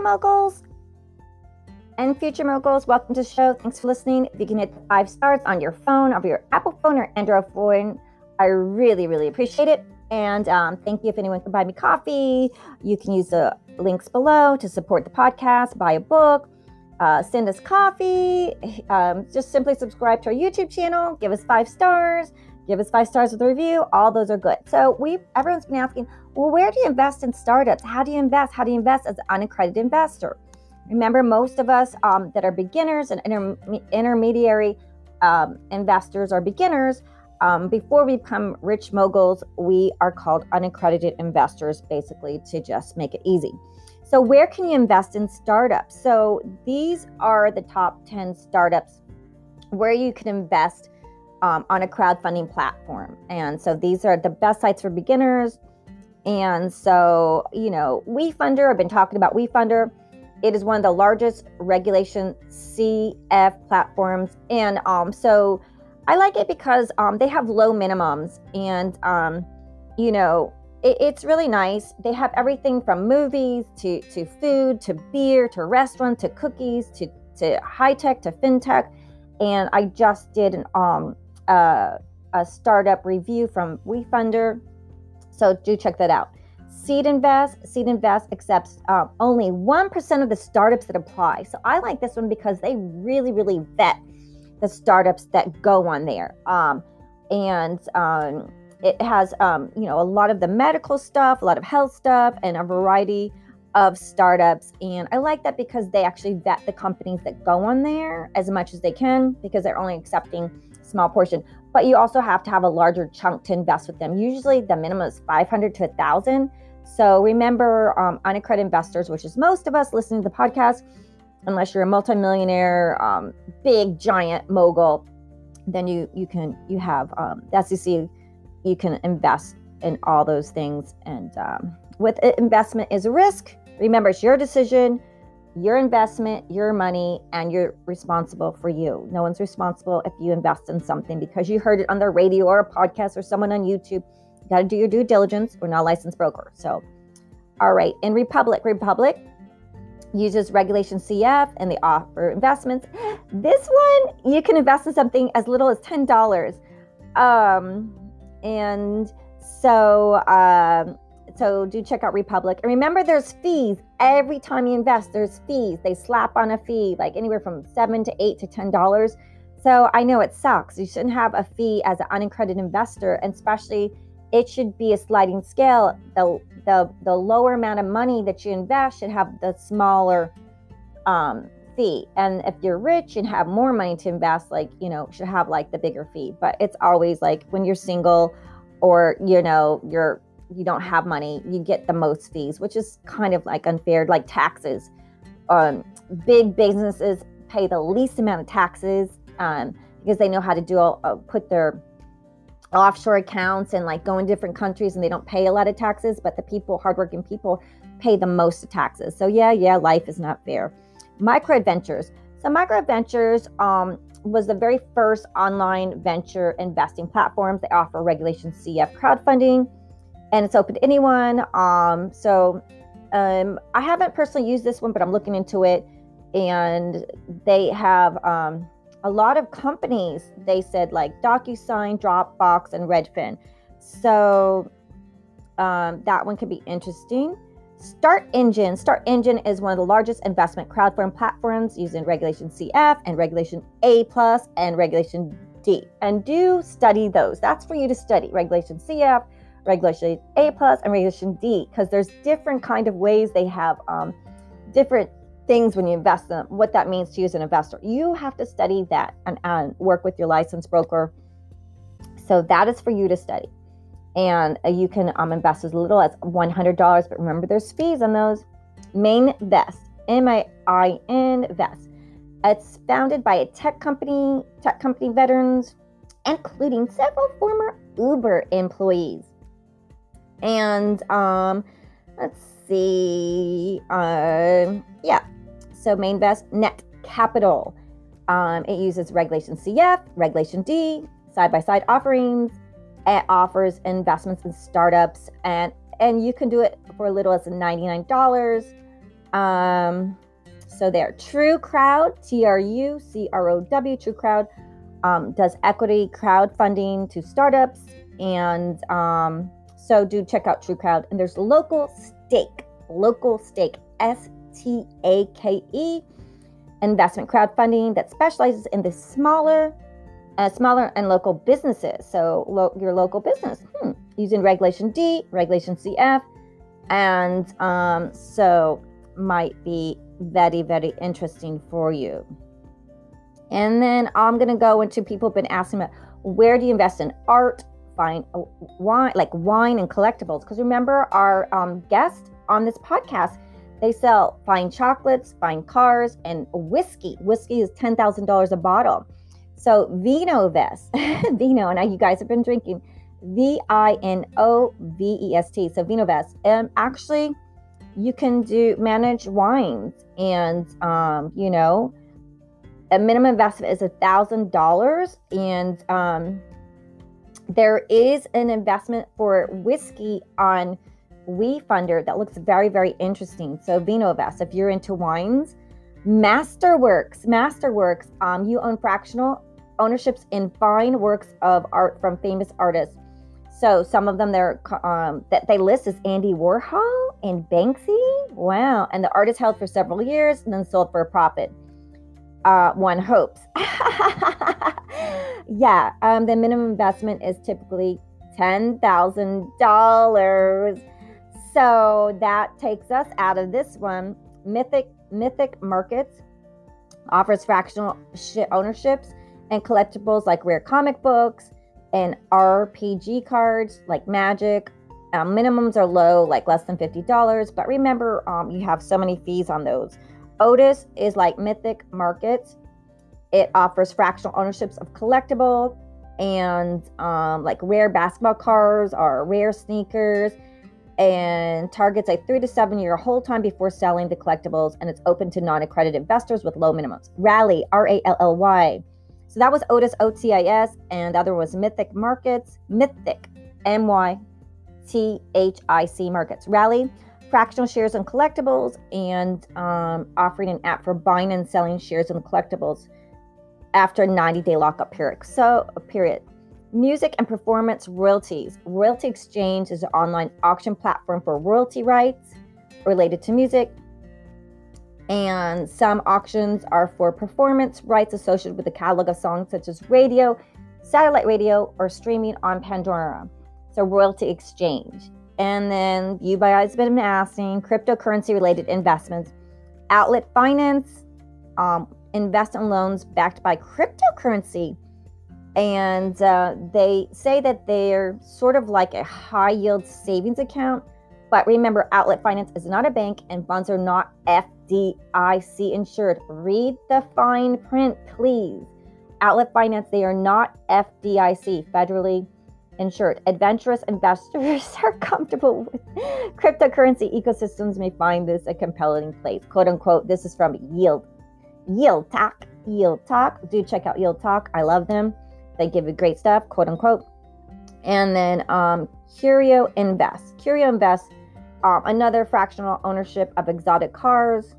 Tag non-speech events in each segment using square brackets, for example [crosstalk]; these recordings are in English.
Hi, moguls and future moguls. Welcome to the show. Thanks for listening. If you can hit five stars on your phone, of your Apple phone or Android phone, I really, really appreciate it. And um, thank you if anyone can buy me coffee. You can use the links below to support the podcast, buy a book, uh, send us coffee. Um, just simply subscribe to our YouTube channel, give us five stars, give us five stars with a review. All those are good. So we, everyone's been asking, well, where do you invest in startups? How do you invest? How do you invest as an unaccredited investor? Remember, most of us um, that are beginners and inter- intermediary um, investors are beginners. Um, before we become rich moguls, we are called unaccredited investors, basically, to just make it easy. So, where can you invest in startups? So, these are the top 10 startups where you can invest um, on a crowdfunding platform. And so, these are the best sites for beginners. And so, you know, WeFunder, I've been talking about WeFunder. It is one of the largest regulation CF platforms. And um, so, I like it because um, they have low minimums and, um, you know, it, it's really nice. They have everything from movies to, to food to beer to restaurant to cookies to, to high tech to fintech. And I just did an, um, a startup review from WeFunder. So do check that out. Seed Invest, Seed Invest accepts uh, only 1% of the startups that apply. So I like this one because they really, really vet the startups that go on there. Um, and um, it has, um, you know, a lot of the medical stuff, a lot of health stuff, and a variety of startups. And I like that because they actually vet the companies that go on there as much as they can because they're only accepting small portion. But you also have to have a larger chunk to invest with them. Usually the minimum is 500 to 1,000. So remember, um, unaccredited investors, which is most of us listening to the podcast, unless you're a multimillionaire, um, big giant mogul, then you you can you have um, that's the SEC. You can invest in all those things, and um, with investment is a risk. Remember, it's your decision, your investment, your money, and you're responsible for you. No one's responsible if you invest in something because you heard it on the radio or a podcast or someone on YouTube. You got to do your due diligence. We're not a licensed broker, so. All right, in Republic, Republic, uses regulation CF and they offer investments. [gasps] This one, you can invest in something as little as $10. Um, and so, um, so do check out Republic. And remember, there's fees every time you invest. There's fees. They slap on a fee, like anywhere from seven to eight to ten dollars. So I know it sucks. You shouldn't have a fee as an unaccredited investor, and especially it should be a sliding scale. The the the lower amount of money that you invest should have the smaller um, fee. And if you're rich and have more money to invest, like you know, should have like the bigger fee. But it's always like when you're single, or you know, you're you don't have money, you get the most fees, which is kind of like unfair, like taxes. Um, big businesses pay the least amount of taxes um, because they know how to do all, uh, put their offshore accounts and like go in different countries and they don't pay a lot of taxes, but the people, hardworking people, pay the most taxes. So yeah, yeah, life is not fair. MicroVentures. So MicroVentures um, was the very first online venture investing platforms. They offer Regulation CF crowdfunding, and it's open to anyone. Um, so um, I haven't personally used this one, but I'm looking into it, and they have. Um, a lot of companies they said like DocuSign, Dropbox, and Redfin. So um, that one could be interesting. Start Engine. Start Engine is one of the largest investment crowdfunding platforms using Regulation CF and Regulation A plus and Regulation D. And do study those. That's for you to study. Regulation CF, Regulation A plus, and Regulation D, because there's different kind of ways they have um, different things when you invest them, what that means to you as an investor. You have to study that and, and work with your licensed broker. So that is for you to study. And uh, you can um, invest as little as $100, but remember there's fees on those. Main Vest, M I I N Vest. It's founded by a tech company, tech company veterans, including several former Uber employees. And um, let's see, uh, yeah, so Mainvest Net Capital. Um, it uses Regulation CF, Regulation D, side by side offerings. It offers investments in startups, and and you can do it for as little as ninety nine dollars. Um, so there, TruCrowd, T R U C R O W, TruCrowd um, does equity crowdfunding to startups. And um, so do check out TruCrowd. And there's Local Stake, Local Stake, S T A K E, investment crowdfunding that specializes in the smaller, uh, smaller and local businesses. So lo- your local business, hmm, using Regulation D, Regulation CF, and um, so might be very, very interesting for you. And then I'm to go into people have been asking about where do you invest in art, fine uh, wine, like wine and collectibles? Because remember, our um, guest on this podcast, they sell fine chocolates, fine cars, and whiskey. Whiskey is $10,000 a bottle. So Vinovest, Vino, and [laughs] you guys have been drinking V I N O V E S T. So Vinovest. And um, actually, you can do manage wines and um, you know a minimum investment is a thousand dollars and um, there is an investment for whiskey on WeFunder that looks very very interesting so vinovest if you're into wines masterworks masterworks um, you own fractional ownerships in fine works of art from famous artists so some of them they're um, that they list is Andy Warhol and Banksy. Wow! And the art is held for several years and then sold for a profit. Uh, one hopes. [laughs] yeah. Um, the minimum investment is typically ten thousand dollars. So that takes us out of this one. Mythic Mythic Markets offers fractional ownerships and collectibles like rare comic books and RPG cards like Magic. Um, minimums are low, like less than $50. But remember, um, you have so many fees on those. Otis is like Mythic Markets. It offers fractional ownerships of collectible and um, like rare basketball cards or rare sneakers and targets a three to seven year hold time before selling the collectibles and it's open to non-accredited investors with low minimums. Rally, R-A-L-L-Y, so that was Otis OTIS, and the other was Mythic Markets, Mythic, M Y T H I C Markets. Rally, fractional shares and collectibles, and um, offering an app for buying and selling shares and collectibles after a 90 day lockup period. So, period. Music and performance royalties. Royalty Exchange is an online auction platform for royalty rights related to music, and some auctions are for performance rights associated with the catalog of songs such as radio, satellite radio, or streaming on Pandora. So royalty exchange. And then you guys have been asking cryptocurrency related investments, outlet finance, um, invest in loans backed by cryptocurrency. And uh, they say that they're sort of like a high yield savings account. But remember, outlet finance is not a bank and funds are not F FDIC insured. Read the fine print, please. Outlet Finance, they are not FDIC, federally insured. Adventurous investors [laughs] are comfortable with cryptocurrency ecosystems may find this a compelling place. Quote unquote, this is from Yield. Yield Talk. Yield Talk. Do check out Yield Talk. I love them. They give you great stuff, quote unquote. And then um, Curio Invest. Curio Invest, um, another fractional ownership of exotic cars,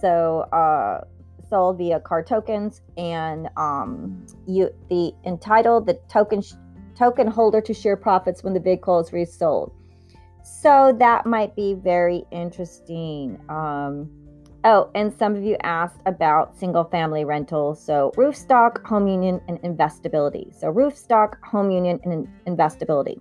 so uh, sold via car tokens, and um, you the entitled the token sh- token holder to share profits when the vehicle is resold. So that might be very interesting. Um, oh, and some of you asked about single family rentals. So roof stock, home union, and investability. So roof stock, home union, and investability.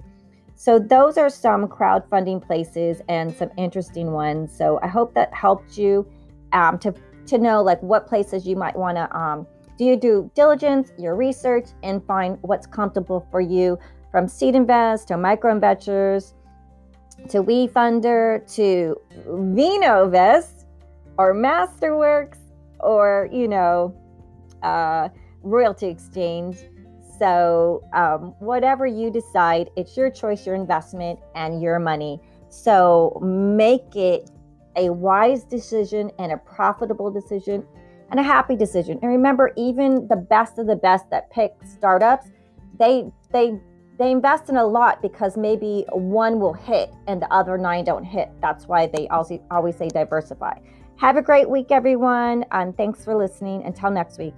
So those are some crowdfunding places and some interesting ones. So I hope that helped you um, to to know like what places you might want to um, do your due diligence, your research, and find what's comfortable for you from seed invest to micro investors to WeFunder to Vinovest or Masterworks or you know uh, Royalty Exchange. So um, whatever you decide, it's your choice, your investment, and your money. So make it a wise decision and a profitable decision and a happy decision. And remember, even the best of the best that pick startups, they they they invest in a lot because maybe one will hit and the other nine don't hit. That's why they also always say diversify. Have a great week, everyone, and thanks for listening. Until next week.